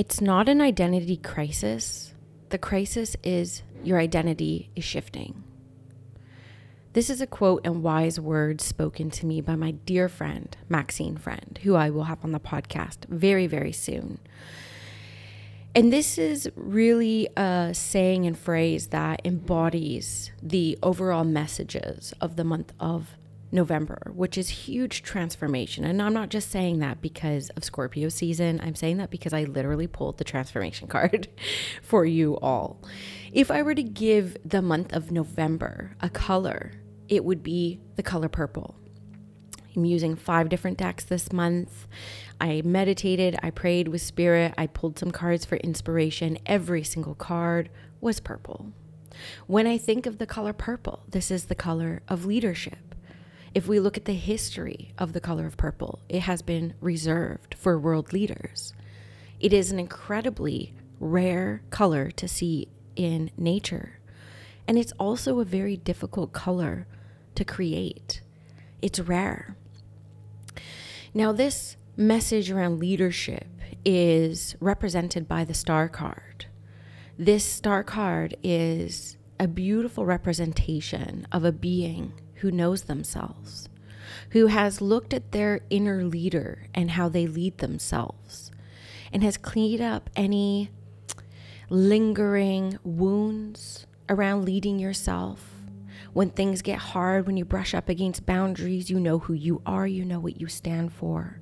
It's not an identity crisis. The crisis is your identity is shifting. This is a quote and wise words spoken to me by my dear friend, Maxine Friend, who I will have on the podcast very, very soon. And this is really a saying and phrase that embodies the overall messages of the month of November, which is huge transformation. And I'm not just saying that because of Scorpio season. I'm saying that because I literally pulled the transformation card for you all. If I were to give the month of November a color, it would be the color purple. I'm using five different decks this month. I meditated, I prayed with spirit, I pulled some cards for inspiration. Every single card was purple. When I think of the color purple, this is the color of leadership if we look at the history of the color of purple, it has been reserved for world leaders. It is an incredibly rare color to see in nature. And it's also a very difficult color to create. It's rare. Now, this message around leadership is represented by the star card. This star card is a beautiful representation of a being who knows themselves, who has looked at their inner leader and how they lead themselves, and has cleaned up any lingering wounds around leading yourself. When things get hard, when you brush up against boundaries, you know who you are, you know what you stand for,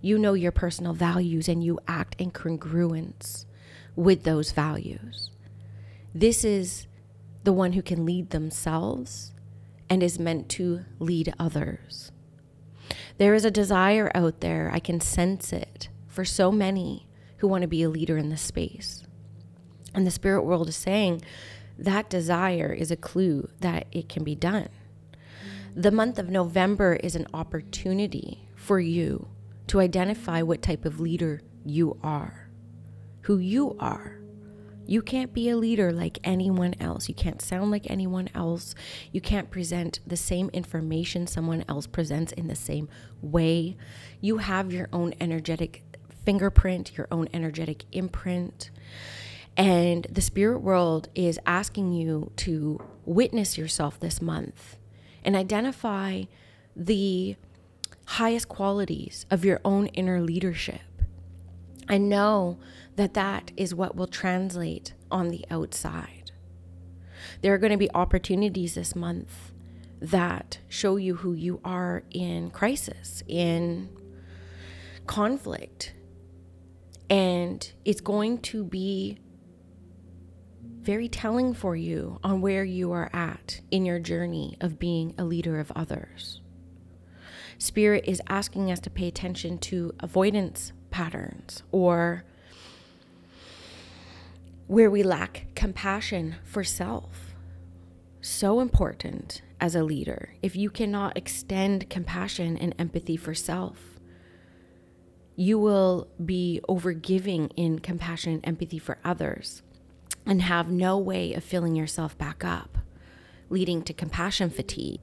you know your personal values, and you act in congruence with those values. This is the one who can lead themselves and is meant to lead others. There is a desire out there, I can sense it, for so many who want to be a leader in this space. And the spirit world is saying that desire is a clue that it can be done. The month of November is an opportunity for you to identify what type of leader you are, who you are, you can't be a leader like anyone else. You can't sound like anyone else. You can't present the same information someone else presents in the same way. You have your own energetic fingerprint, your own energetic imprint. And the spirit world is asking you to witness yourself this month and identify the highest qualities of your own inner leadership. I know that that is what will translate on the outside. There are going to be opportunities this month that show you who you are in crisis, in conflict. And it's going to be very telling for you on where you are at in your journey of being a leader of others. Spirit is asking us to pay attention to avoidance patterns or where we lack compassion for self. So important as a leader. If you cannot extend compassion and empathy for self, you will be overgiving in compassion and empathy for others and have no way of filling yourself back up, leading to compassion fatigue.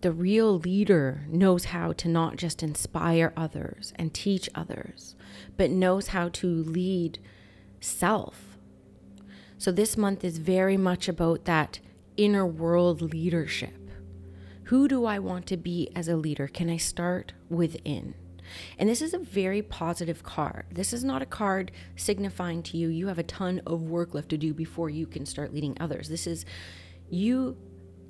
The real leader knows how to not just inspire others and teach others, but knows how to lead self so this month is very much about that inner world leadership. Who do I want to be as a leader? Can I start within? And this is a very positive card. This is not a card signifying to you you have a ton of work left to do before you can start leading others. This is you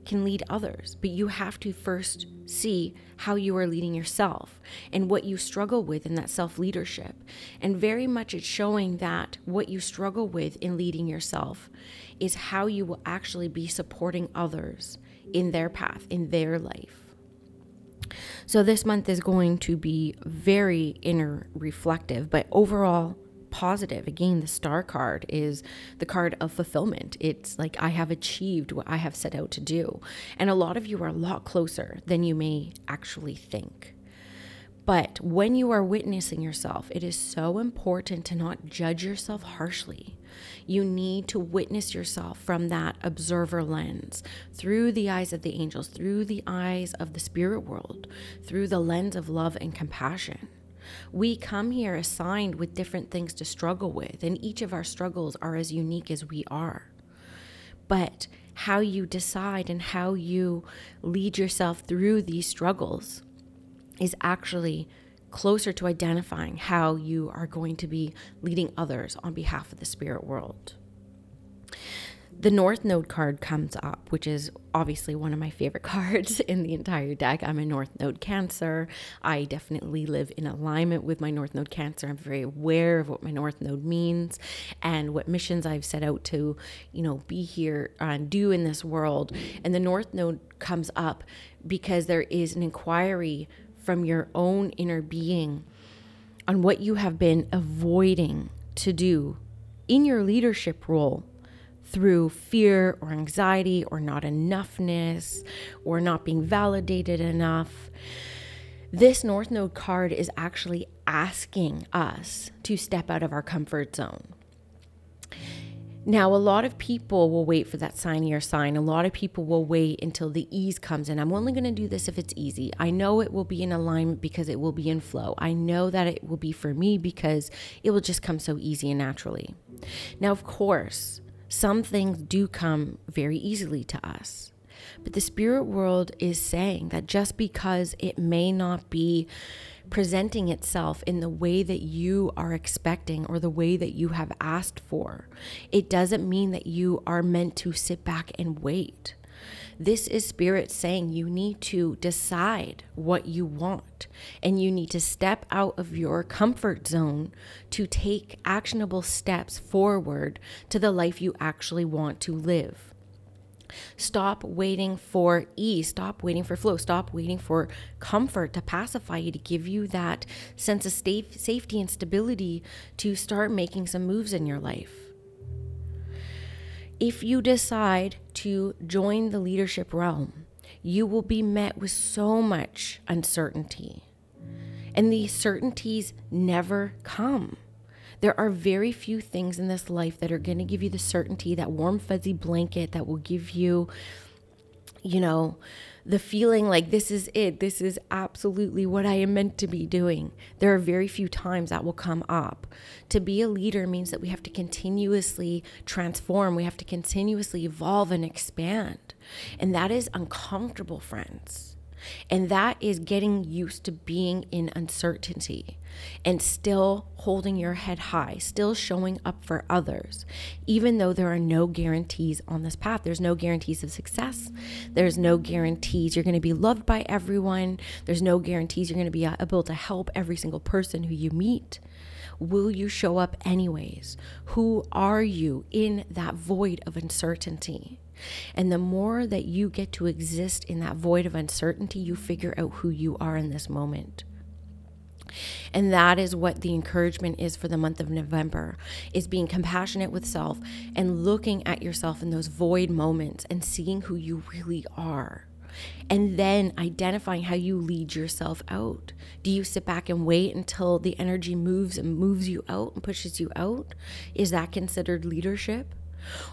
can lead others, but you have to first see how you are leading yourself and what you struggle with in that self leadership. And very much it's showing that what you struggle with in leading yourself is how you will actually be supporting others in their path, in their life. So, this month is going to be very inner reflective, but overall positive. Again, the star card is the card of fulfillment. It's like I have achieved what I have set out to do. And a lot of you are a lot closer than you may actually think. But when you are witnessing yourself, it is so important to not judge yourself harshly. You need to witness yourself from that observer lens, through the eyes of the angels, through the eyes of the spirit world, through the lens of love and compassion. We come here assigned with different things to struggle with, and each of our struggles are as unique as we are. But how you decide and how you lead yourself through these struggles is actually closer to identifying how you are going to be leading others on behalf of the spirit world the North Node card comes up, which is obviously one of my favorite cards in the entire deck. I'm a North Node Cancer. I definitely live in alignment with my North Node Cancer. I'm very aware of what my North Node means and what missions I've set out to, you know, be here and do in this world. And the North Node comes up because there is an inquiry from your own inner being on what you have been avoiding to do in your leadership role through fear or anxiety or not enoughness or not being validated enough. This North Node card is actually asking us to step out of our comfort zone. Now, a lot of people will wait for that sign signier sign. A lot of people will wait until the ease comes in. I'm only going to do this if it's easy. I know it will be in alignment because it will be in flow. I know that it will be for me because it will just come so easy and naturally. Now, of course, some things do come very easily to us. But the spirit world is saying that just because it may not be presenting itself in the way that you are expecting or the way that you have asked for, it doesn't mean that you are meant to sit back and wait. This is spirit saying you need to decide what you want and you need to step out of your comfort zone to take actionable steps forward to the life you actually want to live. Stop waiting for ease. Stop waiting for flow. Stop waiting for comfort to pacify you, to give you that sense of safety and stability to start making some moves in your life if you decide to join the leadership realm, you will be met with so much uncertainty. And these certainties never come. There are very few things in this life that are going to give you the certainty, that warm, fuzzy blanket that will give you, you know, the feeling like this is it, this is absolutely what I am meant to be doing. There are very few times that will come up. To be a leader means that we have to continuously transform, we have to continuously evolve and expand. And that is uncomfortable, friends. And that is getting used to being in uncertainty and still holding your head high, still showing up for others, even though there are no guarantees on this path. There's no guarantees of success. There's no guarantees you're going to be loved by everyone. There's no guarantees you're going to be uh, able to help every single person who you meet. Will you show up anyways? Who are you in that void of uncertainty? And the more that you get to exist in that void of uncertainty, you figure out who you are in this moment. And that is what the encouragement is for the month of November is being compassionate with self and looking at yourself in those void moments and seeing who you really are. And then identifying how you lead yourself out. Do you sit back and wait until the energy moves and moves you out and pushes you out? Is that considered leadership?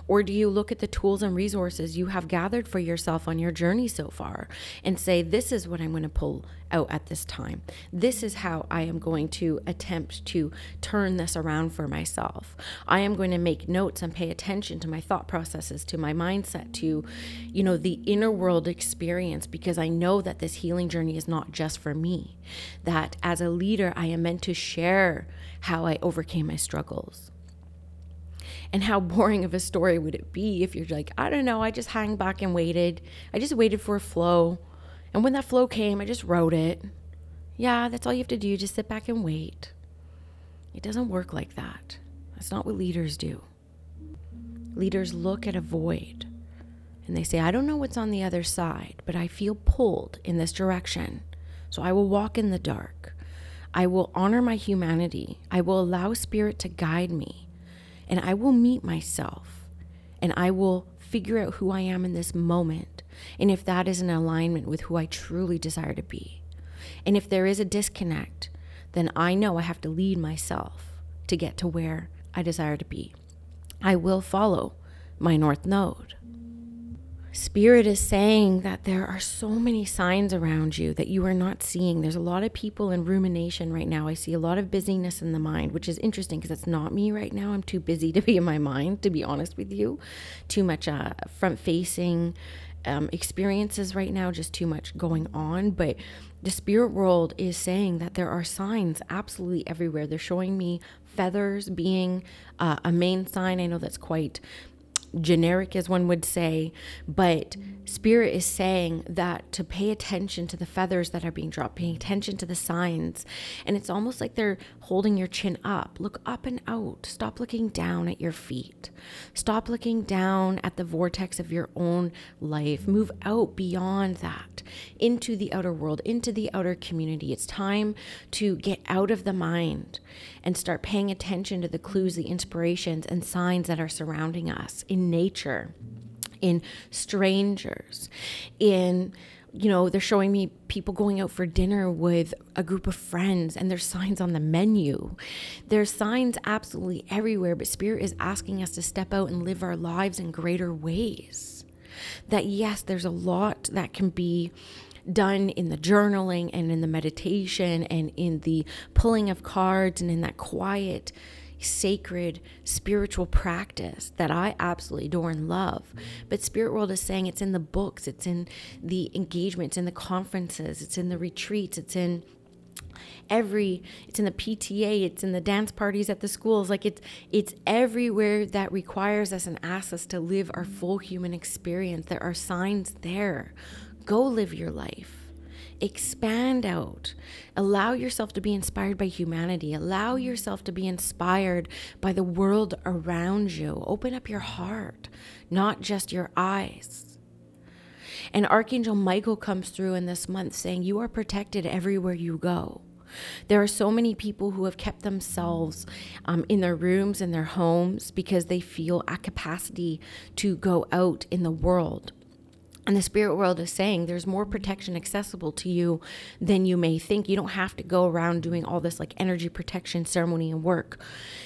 Or do you look at the tools and resources you have gathered for yourself on your journey so far and say, this is what I'm going to pull out at this time? This is how I am going to attempt to turn this around for myself. I am going to make notes and pay attention to my thought processes, to my mindset, to, you know, the inner world experience because I know that this healing journey is not just for me. That as a leader, I am meant to share how I overcame my struggles and how boring of a story would it be if you're like, I don't know, I just hang back and waited. I just waited for a flow. And when that flow came, I just wrote it. Yeah, that's all you have to do. Just sit back and wait. It doesn't work like that. That's not what leaders do. Leaders look at a void and they say, I don't know what's on the other side, but I feel pulled in this direction. So I will walk in the dark. I will honor my humanity. I will allow spirit to guide me. And I will meet myself. And I will figure out who I am in this moment. And if that is in alignment with who I truly desire to be. And if there is a disconnect, then I know I have to lead myself to get to where I desire to be. I will follow my North Node. Spirit is saying that there are so many signs around you that you are not seeing. There's a lot of people in rumination right now. I see a lot of busyness in the mind, which is interesting because it's not me right now. I'm too busy to be in my mind, to be honest with you. Too much uh, front facing um, experiences right now, just too much going on. But the spirit world is saying that there are signs absolutely everywhere. They're showing me feathers being uh, a main sign. I know that's quite generic as one would say, but spirit is saying that to pay attention to the feathers that are being dropped, paying attention to the signs. And it's almost like they're holding your chin up. Look up and out. Stop looking down at your feet. Stop looking down at the vortex of your own life. Move out beyond that into the outer world, into the outer community. It's time to get out of the mind and start paying attention to the clues, the inspirations, and signs that are surrounding us in nature, in strangers, in you know, they're showing me people going out for dinner with a group of friends and there's signs on the menu. There's signs absolutely everywhere, but Spirit is asking us to step out and live our lives in greater ways. That, yes, there's a lot that can be done in the journaling and in the meditation and in the pulling of cards and in that quiet sacred spiritual practice that I absolutely adore and love. But Spirit World is saying it's in the books, it's in the engagements, in the conferences, it's in the retreats, it's in every it's in the PTA, it's in the dance parties at the schools. Like it's it's everywhere that requires us and asks us to live our full human experience. There are signs there. Go live your life. Expand out. Allow yourself to be inspired by humanity. Allow yourself to be inspired by the world around you. Open up your heart, not just your eyes. And Archangel Michael comes through in this month saying, You are protected everywhere you go. There are so many people who have kept themselves um, in their rooms, in their homes, because they feel a capacity to go out in the world. And the spirit world is saying there's more protection accessible to you than you may think. You don't have to go around doing all this like energy protection ceremony and work.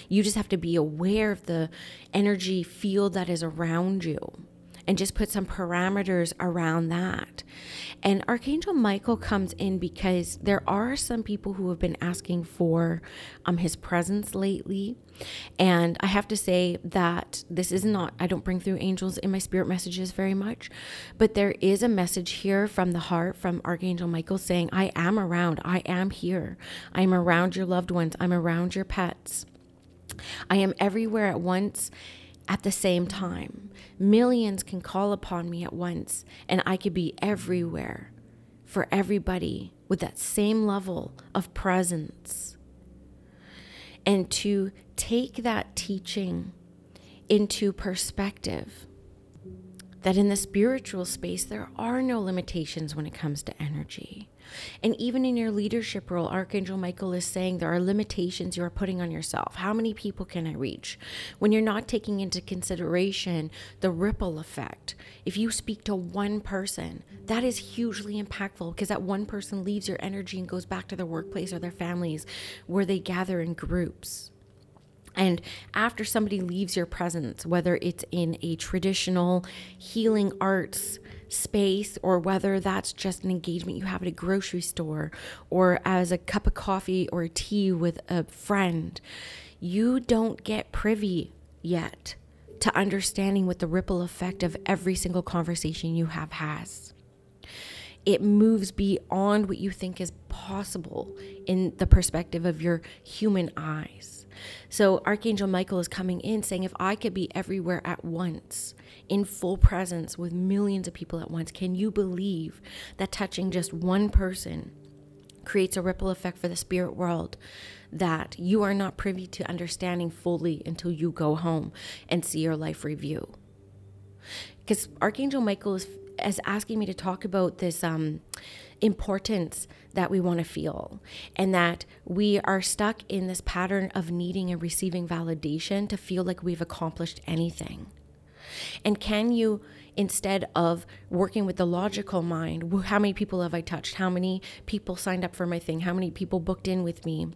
You just have to be aware of the energy field that is around you and just put some parameters around that. And Archangel Michael comes in because there are some people who have been asking for um, his presence lately. And I have to say that this is not, I don't bring through angels in my spirit messages very much, but there is a message here from the heart from Archangel Michael saying, I am around, I am here, I'm around your loved ones, I'm around your pets. I am everywhere at once at the same time. Millions can call upon me at once, and I could be everywhere for everybody with that same level of presence. And to take that teaching into perspective that in the spiritual space, there are no limitations when it comes to energy. And even in your leadership role, Archangel Michael is saying there are limitations you are putting on yourself. How many people can I reach? When you're not taking into consideration the ripple effect. If you speak to one person, that is hugely impactful because that one person leaves your energy and goes back to their workplace or their families where they gather in groups. And after somebody leaves your presence, whether it's in a traditional healing arts space or whether that's just an engagement you have at a grocery store or as a cup of coffee or tea with a friend, you don't get privy yet to understanding what the ripple effect of every single conversation you have has it moves beyond what you think is possible in the perspective of your human eyes. So, Archangel Michael is coming in saying, if I could be everywhere at once, in full presence with millions of people at once, can you believe that touching just one person creates a ripple effect for the spirit world that you are not privy to understanding fully until you go home and see your life review? Because Archangel Michael is as asking me to talk about this um, importance that we want to feel, and that we are stuck in this pattern of needing and receiving validation to feel like we've accomplished anything. And can you, instead of working with the logical mind, how many people have I touched? How many people signed up for my thing? How many people booked in with me?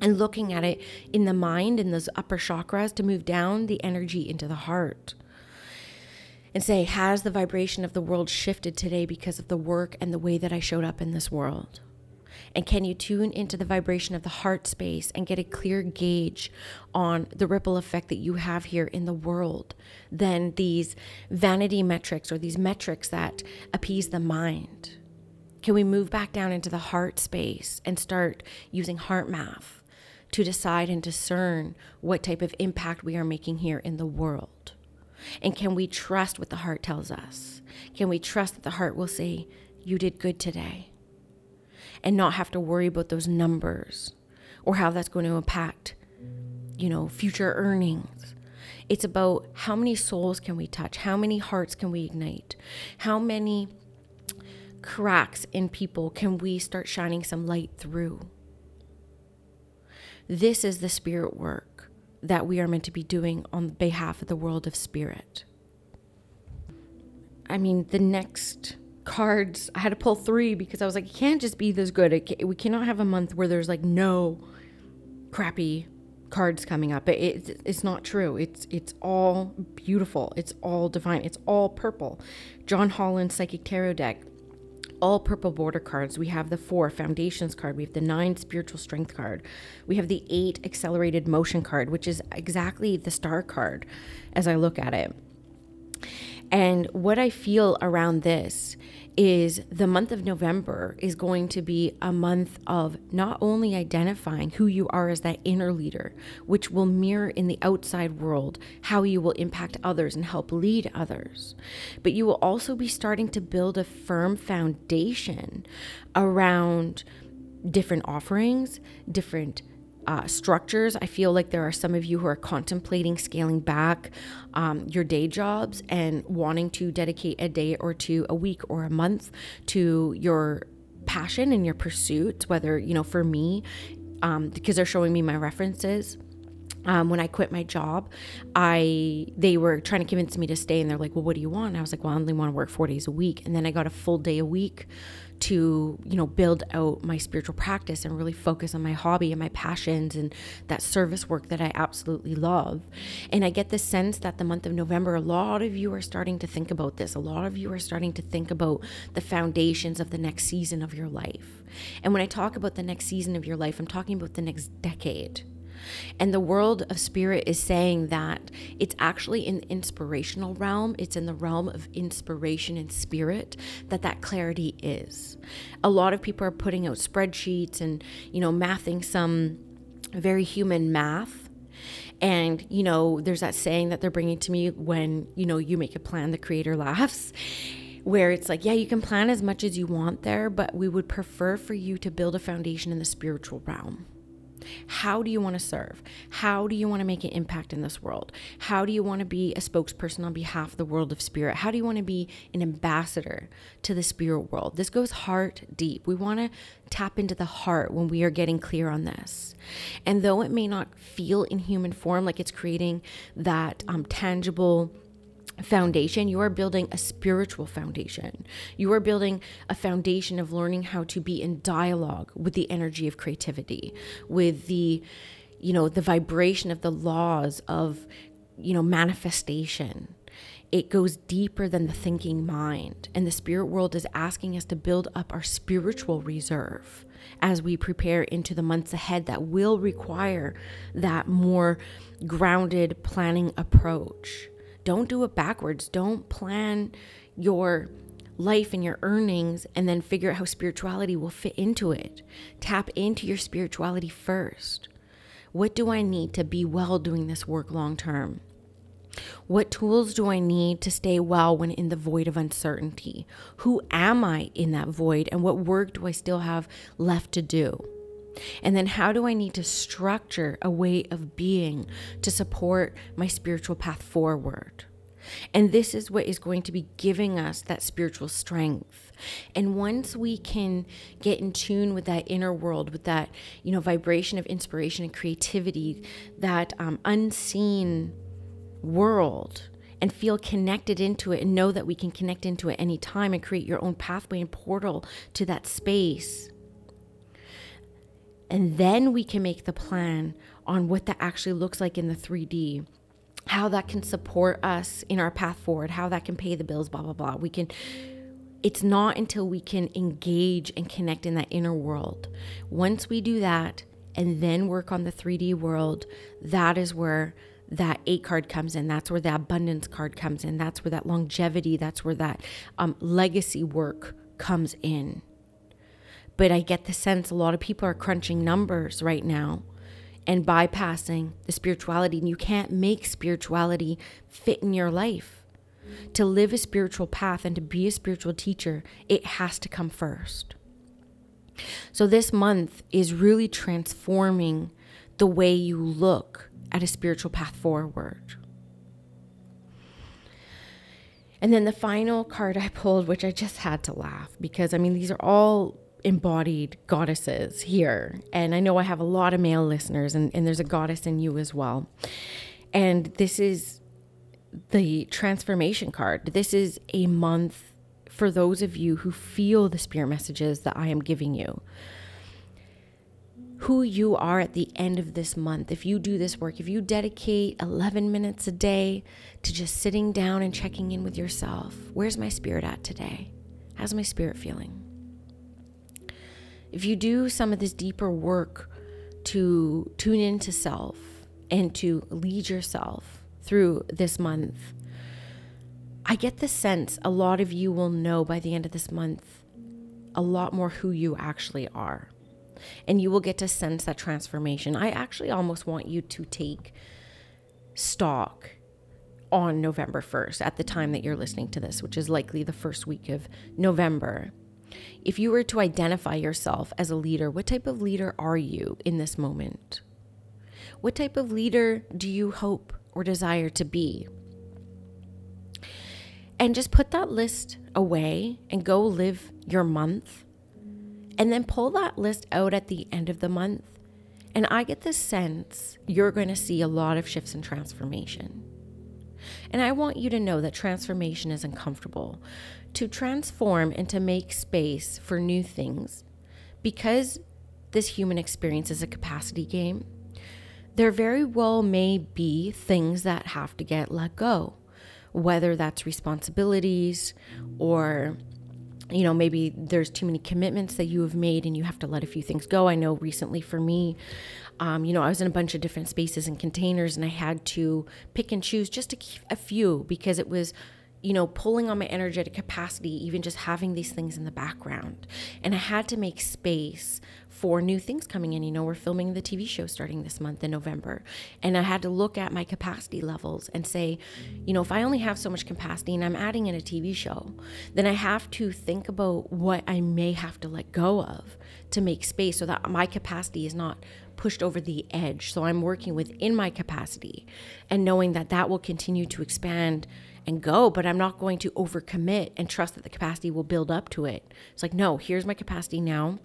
And looking at it in the mind, in those upper chakras, to move down the energy into the heart and say, Has the vibration of the world shifted today because of the work and the way that I showed up in this world? And can you tune into the vibration of the heart space and get a clear gauge on the ripple effect that you have here in the world than these vanity metrics or these metrics that appease the mind? Can we move back down into the heart space and start using heart math to decide and discern what type of impact we are making here in the world? And can we trust what the heart tells us? Can we trust that the heart will say, You did good today? And not have to worry about those numbers or how that's going to impact, you know, future earnings. It's about how many souls can we touch? How many hearts can we ignite? How many cracks in people can we start shining some light through? This is the spirit work that we are meant to be doing on behalf of the world of spirit. I mean, the next cards, I had to pull three because I was like, it can't just be this good. we cannot have a month where there's like no crappy cards coming up. It, it, it's not true. It's it's all beautiful. It's all divine. It's all purple. John Holland Psychic Tarot deck all purple border cards. We have the four foundations card. We have the nine spiritual strength card. We have the eight accelerated motion card, which is exactly the star card as I look at it. And what I feel around this is the month of November is going to be a month of not only identifying who you are as that inner leader, which will mirror in the outside world how you will impact others and help lead others, but you will also be starting to build a firm foundation around different offerings, different uh, structures. I feel like there are some of you who are contemplating scaling back um, your day jobs and wanting to dedicate a day or two, a week or a month to your passion and your pursuits. Whether, you know, for me, um, because they're showing me my references. Um, when I quit my job, I they were trying to convince me to stay, and they're like, "Well, what do you want?" And I was like, "Well, I only want to work four days a week." And then I got a full day a week to you know build out my spiritual practice and really focus on my hobby and my passions and that service work that I absolutely love. And I get the sense that the month of November a lot of you are starting to think about this. A lot of you are starting to think about the foundations of the next season of your life. And when I talk about the next season of your life, I'm talking about the next decade. And the world of spirit is saying that it's actually in the inspirational realm, it's in the realm of inspiration and spirit that that clarity is. A lot of people are putting out spreadsheets and, you know, mathing some very human math. And, you know, there's that saying that they're bringing to me when, you know, you make a plan, the creator laughs where it's like, yeah, you can plan as much as you want there, but we would prefer for you to build a foundation in the spiritual realm. How do you want to serve? How do you want to make an impact in this world? How do you want to be a spokesperson on behalf of the world of spirit? How do you want to be an ambassador to the spirit world? This goes heart deep. We want to tap into the heart when we are getting clear on this. And though it may not feel in human form like it's creating that um, tangible foundation, you are building a spiritual foundation. You are building a foundation of learning how to be in dialogue with the energy of creativity, with the you know, the vibration of the laws of you know, manifestation. It goes deeper than the thinking mind. And the spirit world is asking us to build up our spiritual reserve as we prepare into the months ahead that will require that more grounded planning approach don't do it backwards. Don't plan your life and your earnings and then figure out how spirituality will fit into it. Tap into your spirituality first. What do I need to be well doing this work long term? What tools do I need to stay well when in the void of uncertainty? Who am I in that void and what work do I still have left to do? And then, how do I need to structure a way of being to support my spiritual path forward? And this is what is going to be giving us that spiritual strength. And once we can get in tune with that inner world, with that, you know, vibration of inspiration and creativity, that um, unseen world, and feel connected into it and know that we can connect into it anytime and create your own pathway and portal to that space. And then we can make the plan on what that actually looks like in the 3D how that can support us in our path forward, how that can pay the bills, blah, blah, blah. We can, it's not until we can engage and connect in that inner world. Once we do that and then work on the 3D world, that is where that eight card comes in. That's where the abundance card comes in. That's where that longevity, that's where that um, legacy work comes in. But I get the sense a lot of people are crunching numbers right now and bypassing the spirituality. And you can't make spirituality fit in your life. To live a spiritual path and to be a spiritual teacher, it has to come first. So, this month is really transforming the way you look at a spiritual path forward. And then the final card I pulled, which I just had to laugh because I mean, these are all embodied goddesses here. And I know I have a lot of male listeners, and, and there's a goddess in you as well. And this is the transformation card. This is a month for those of you who feel the spirit messages that I am giving you. Who you are at the end of this month, if you do this work, if you dedicate 11 minutes a day to just sitting down and checking in with yourself, where's my spirit at today? How's my spirit feeling? If you do some of this deeper work to tune into self and to lead yourself through this month, I get the sense a lot of you will know by the end of this month a lot more who you actually are. And you will get to sense that transformation. I actually almost want you to take stock on November 1st at the time that you're listening to this, which is likely the first week of November. If you were to identify yourself as a leader, what type of leader are you in this moment? What type of leader do you hope or desire to be? And just put that list away and go live your month. And then pull that list out at the end of the month. And I get the sense you're going to see a lot of shifts and transformation. And I want you to know that transformation is uncomfortable to transform and to make space for new things. Because this human experience is a capacity game, there very well may be things that have to get let go, whether that's responsibilities or you know, maybe there's too many commitments that you have made and you have to let a few things go. I know recently for me, um, you know, I was in a bunch of different spaces and containers and I had to pick and choose just a, a few because it was you know, pulling on my energetic capacity, even just having these things in the background. And I had to make space for new things coming in. You know, we're filming the TV show starting this month in November. And I had to look at my capacity levels and say, you know, if I only have so much capacity and I'm adding in a TV show, then I have to think about what I may have to let go of to make space so that my capacity is not pushed over the edge. So I'm working within my capacity and knowing that that will continue to expand and go, but I'm not going to overcommit and trust that the capacity will build up to it. It's like, no, here's my capacity now.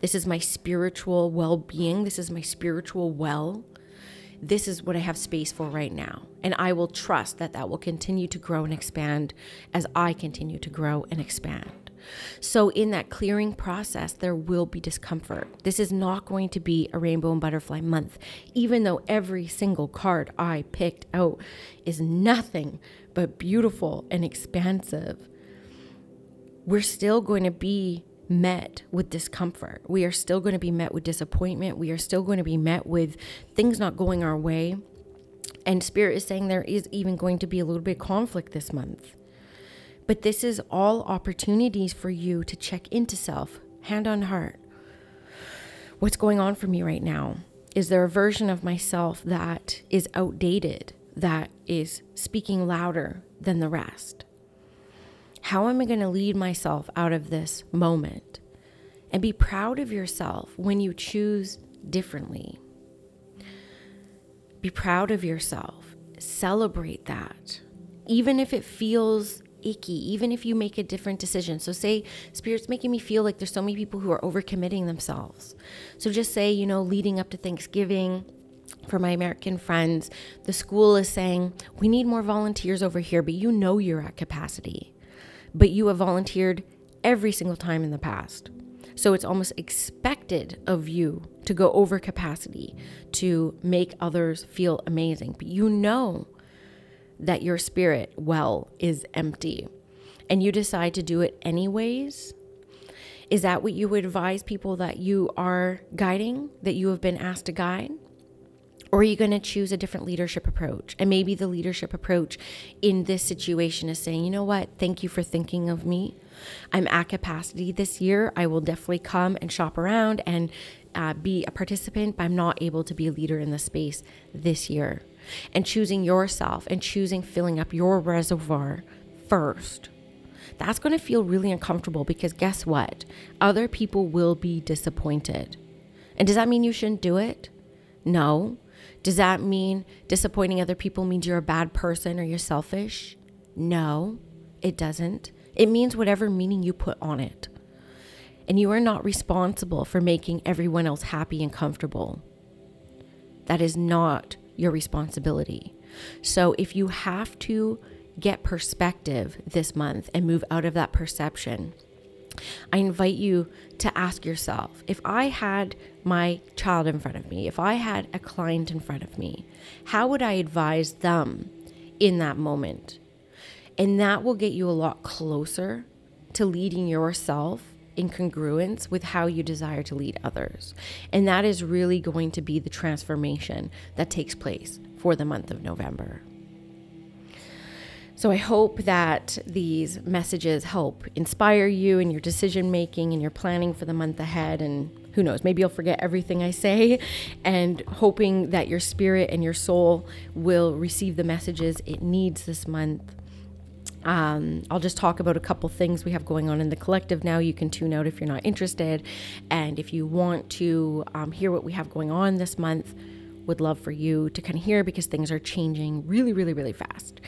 This is my spiritual well being. This is my spiritual well. This is what I have space for right now. And I will trust that that will continue to grow and expand as I continue to grow and expand. So, in that clearing process, there will be discomfort. This is not going to be a rainbow and butterfly month, even though every single card I picked out is nothing but beautiful and expansive. We're still going to be met with discomfort. We are still going to be met with disappointment. We are still going to be met with things not going our way. And Spirit is saying there is even going to be a little bit of conflict this month. But this is all opportunities for you to check into self, hand on heart. What's going on for me right now? Is there a version of myself that is outdated, that is speaking louder than the rest? How am I going to lead myself out of this moment? And be proud of yourself when you choose differently. Be proud of yourself. Celebrate that even if it feels icky, even if you make a different decision. So, say Spirit's making me feel like there's so many people who are overcommitting themselves. So, just say, you know, leading up to Thanksgiving, for my American friends, the school is saying, we need more volunteers over here, but you know you're at capacity. But you have volunteered every single time in the past. So it's almost expected of you to go over capacity to make others feel amazing. But you know that your spirit well is empty and you decide to do it anyways. Is that what you would advise people that you are guiding, that you have been asked to guide? Or are you going to choose a different leadership approach? And maybe the leadership approach in this situation is saying, you know what? Thank you for thinking of me. I'm at capacity this year. I will definitely come and shop around and uh, be a participant, but I'm not able to be a leader in the space this year. And choosing yourself and choosing filling up your reservoir first. That's going to feel really uncomfortable because guess what? Other people will be disappointed. And does that mean you shouldn't do it? No. Does that mean disappointing other people means you're a bad person or you're selfish? No, it doesn't. It means whatever meaning you put on it. And you are not responsible for making everyone else happy and comfortable. That is not your responsibility. So if you have to get perspective this month and move out of that perception, I invite you to ask yourself if I had my child in front of me, if I had a client in front of me, how would I advise them in that moment? And that will get you a lot closer to leading yourself in congruence with how you desire to lead others. And that is really going to be the transformation that takes place for the month of November. So I hope that these messages help inspire you in your decision making and your planning for the month ahead. And who knows, maybe you'll forget everything I say, and hoping that your spirit and your soul will receive the messages it needs this month um, I'll just talk about a couple things we have going on in the collective now. You can tune out if you're not interested. And if you want to um, hear what we have going on this month, would love for you to kind of hear because things are changing really, really, really fast.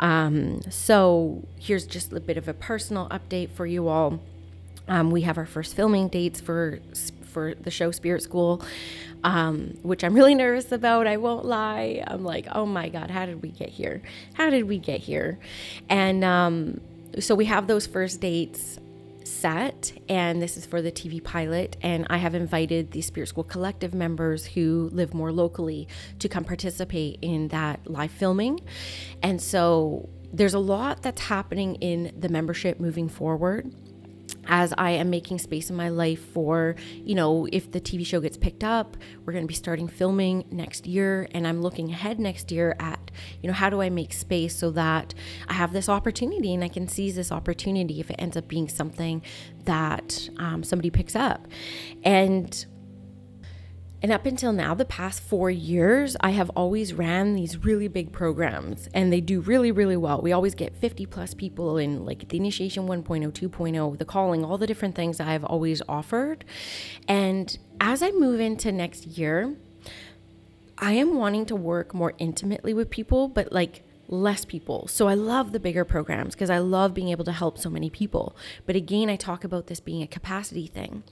Um, so here's just a bit of a personal update for you all. Um, we have our first filming dates for for the show Spirit School um, which I'm really nervous about. I won't lie. I'm like, oh my God, how did we get here? How did we get here? And um, so we have those first dates set, and this is for the TV pilot. And I have invited the Spirit School Collective members who live more locally to come participate in that live filming. And so there's a lot that's happening in the membership moving forward as I am making space in my life for, you know, if the TV show gets picked up, we're going to be starting filming next year. And I'm looking ahead next year at, you know, how do I make space so that I have this opportunity and I can seize this opportunity if it ends up being something that um, somebody picks up. And and up until now, the past four years, I have always ran these really big programs and they do really, really well. We always get 50 plus people in like the initiation 1.0, 2.0, the calling, all the different things I've always offered. And as I move into next year, I am wanting to work more intimately with people, but like less people. So I love the bigger programs because I love being able to help so many people. But again, I talk about this being a capacity thing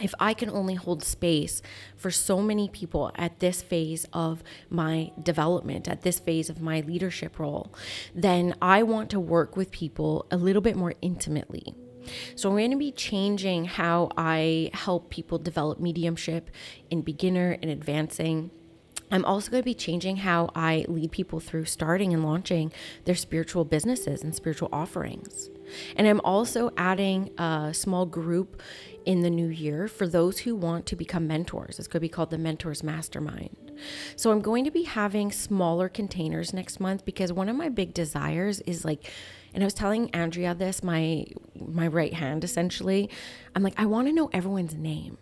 if I can only hold space for so many people at this phase of my development, at this phase of my leadership role, then I want to work with people a little bit more intimately. So, I'm going to be changing how I help people develop mediumship in beginner and advancing. I'm also going to be changing how I lead people through starting and launching their spiritual businesses and spiritual offerings. And I'm also adding a small group in the new year for those who want to become mentors. This could be called the Mentors Mastermind. So I'm going to be having smaller containers next month because one of my big desires is like and I was telling Andrea this, my my right hand essentially. I'm like, I want to know everyone's name.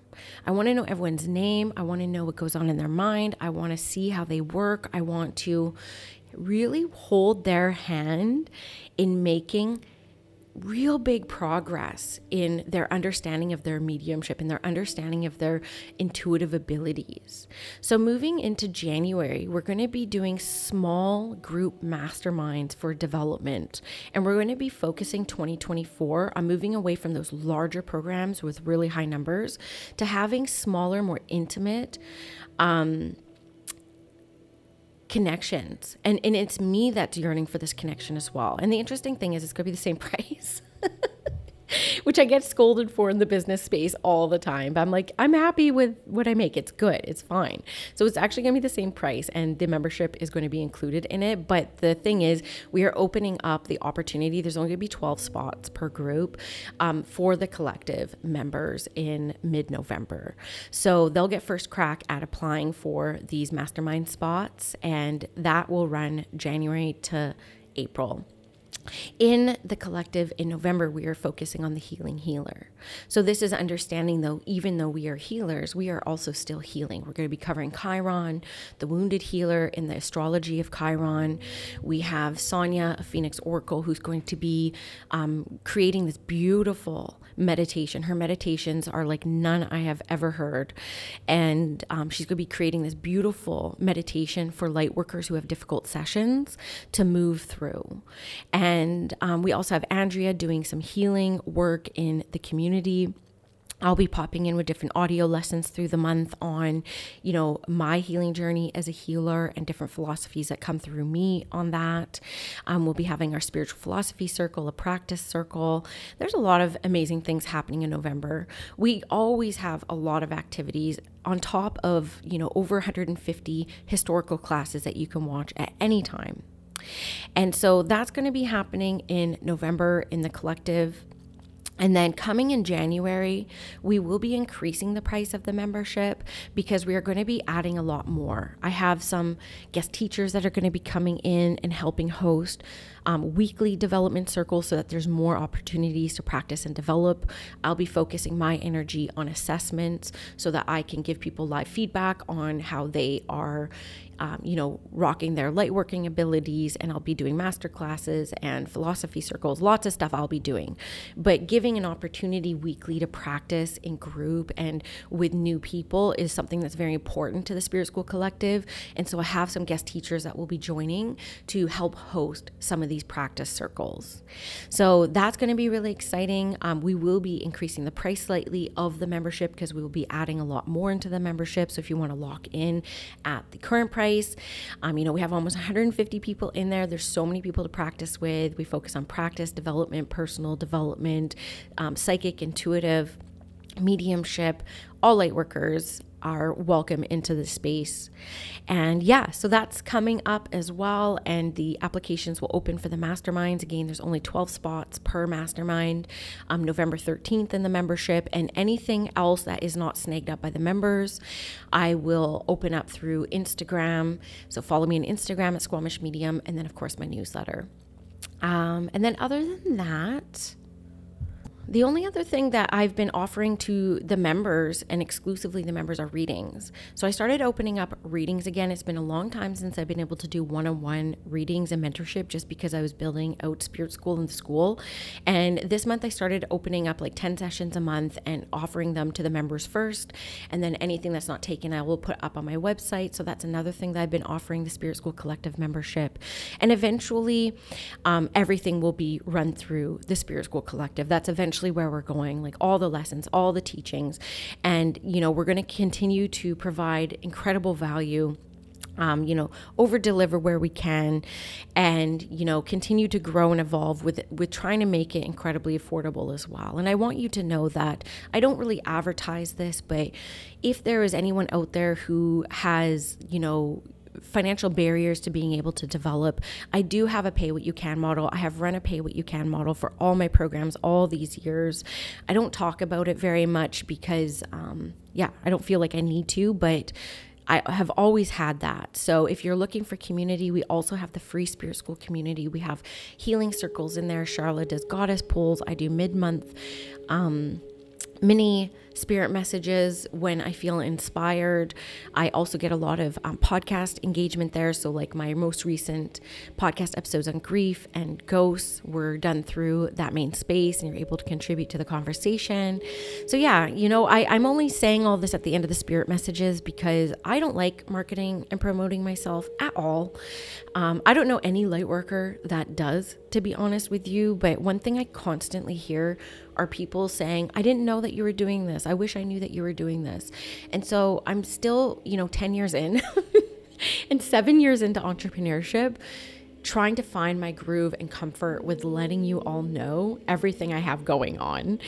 I want to know everyone's name. I want to know what goes on in their mind. I want to see how they work. I want to really hold their hand in making real big progress in their understanding of their mediumship and their understanding of their intuitive abilities. So, moving into January, we're going to be doing small group masterminds for development. And we're going to be focusing 2024 on moving away from those larger programs with really high numbers to having smaller, more intimate, um, connections. And and it's me that's yearning for this connection as well. And the interesting thing is it's going to be the same price. which I get scolded for in the business space all the time. But I'm like, I'm happy with what I make. It's good. It's fine. So it's actually going to be the same price and the membership is going to be included in it. But the thing is, we are opening up the opportunity. There's only going to be 12 spots per group um, for the collective members in mid November. So they'll get first crack at applying for these mastermind spots, and that will run January to April. In the collective in November, we are focusing on the healing healer. So, this is understanding though, even though we are healers, we are also still healing. We're going to be covering Chiron, the wounded healer in the astrology of Chiron. We have Sonia, a Phoenix Oracle, who's going to be um, creating this beautiful meditation. Her meditations are like none I have ever heard. And um, she's going to be creating this beautiful meditation for light workers who have difficult sessions to move through. And um, we also have Andrea doing some healing work in the community. I'll be popping in with different audio lessons through the month on, you know, my healing journey as a healer and different philosophies that come through me on that. Um, we'll be having our spiritual philosophy circle, a practice circle. There's a lot of amazing things happening in November. We always have a lot of activities on top of, you know, over 150 historical classes that you can watch at any time. And so that's going to be happening in November in the collective. And then coming in January, we will be increasing the price of the membership because we are going to be adding a lot more. I have some guest teachers that are going to be coming in and helping host um, weekly development circles so that there's more opportunities to practice and develop. I'll be focusing my energy on assessments so that I can give people live feedback on how they are, um, you know, rocking their light working abilities. And I'll be doing master classes and philosophy circles, lots of stuff I'll be doing. But giving an opportunity weekly to practice in group and with new people is something that's very important to the Spirit School Collective. And so I have some guest teachers that will be joining to help host some of these practice circles. So that's going to be really exciting. Um, we will be increasing the price slightly of the membership because we will be adding a lot more into the membership. So if you want to lock in at the current price, price. Um, you know, we have almost 150 people in there. There's so many people to practice with. We focus on practice development, personal development, um, psychic, intuitive, mediumship, all light workers are welcome into the space. And yeah, so that's coming up as well. And the applications will open for the masterminds. Again, there's only 12 spots per mastermind, um, November 13th in the membership. And anything else that is not snagged up by the members, I will open up through Instagram. So follow me on Instagram at Squamish Medium, and then, of course, my newsletter. Um, and then, other than that, the only other thing that I've been offering to the members and exclusively the members are readings. So I started opening up readings again. It's been a long time since I've been able to do one on one readings and mentorship just because I was building out Spirit School in the school. And this month I started opening up like 10 sessions a month and offering them to the members first. And then anything that's not taken, I will put up on my website. So that's another thing that I've been offering the Spirit School Collective membership. And eventually, um, everything will be run through the Spirit School Collective. That's eventually eventually where we're going, like all the lessons, all the teachings. And, you know, we're going to continue to provide incredible value. Um, you know, over deliver where we can, and you know, continue to grow and evolve with with trying to make it incredibly affordable as well. And I want you to know that I don't really advertise this, but if there is anyone out there who has, you know, financial barriers to being able to develop. I do have a pay what you can model. I have run a pay what you can model for all my programs all these years. I don't talk about it very much because, um, yeah, I don't feel like I need to, but I have always had that. So if you're looking for community, we also have the free spirit school community. We have healing circles in there. Charlotte does goddess pools. I do mid month um, mini spirit messages when I feel inspired. I also get a lot of um, podcast engagement there. So, like my most recent podcast episodes on grief and ghosts were done through that main space, and you're able to contribute to the conversation. So, yeah, you know, I, I'm only saying all this at the end of the spirit messages because I don't like marketing and promoting myself at all. Um, I don't know any light worker that does, to be honest with you. But one thing I constantly hear are people saying, I didn't know that you were doing this. I wish I knew that you were doing this. And so I'm still, you know, 10 years in and seven years into entrepreneurship trying to find my groove and comfort with letting you all know everything I have going on.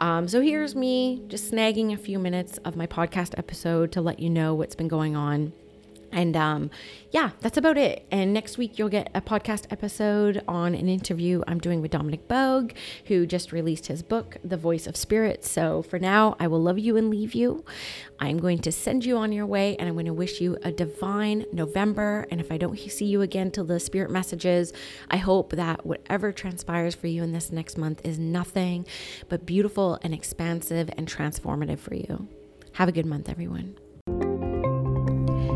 Um, so here's me just snagging a few minutes of my podcast episode to let you know what's been going on. And um, yeah, that's about it. And next week, you'll get a podcast episode on an interview I'm doing with Dominic Bogue, who just released his book, The Voice of Spirit. So for now, I will love you and leave you. I'm going to send you on your way, and I'm going to wish you a divine November. And if I don't see you again till the spirit messages, I hope that whatever transpires for you in this next month is nothing but beautiful and expansive and transformative for you. Have a good month, everyone.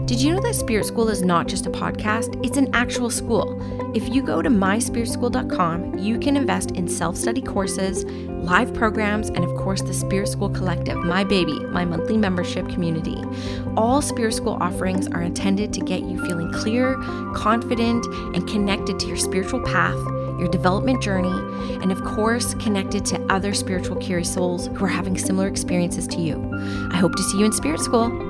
Did you know that Spirit School is not just a podcast? It's an actual school. If you go to myspiritschool.com, you can invest in self study courses, live programs, and of course, the Spirit School Collective, my baby, my monthly membership community. All Spirit School offerings are intended to get you feeling clear, confident, and connected to your spiritual path your development journey, and of course, connected to other spiritual curious souls who are having similar experiences to you. I hope to see you in Spirit School.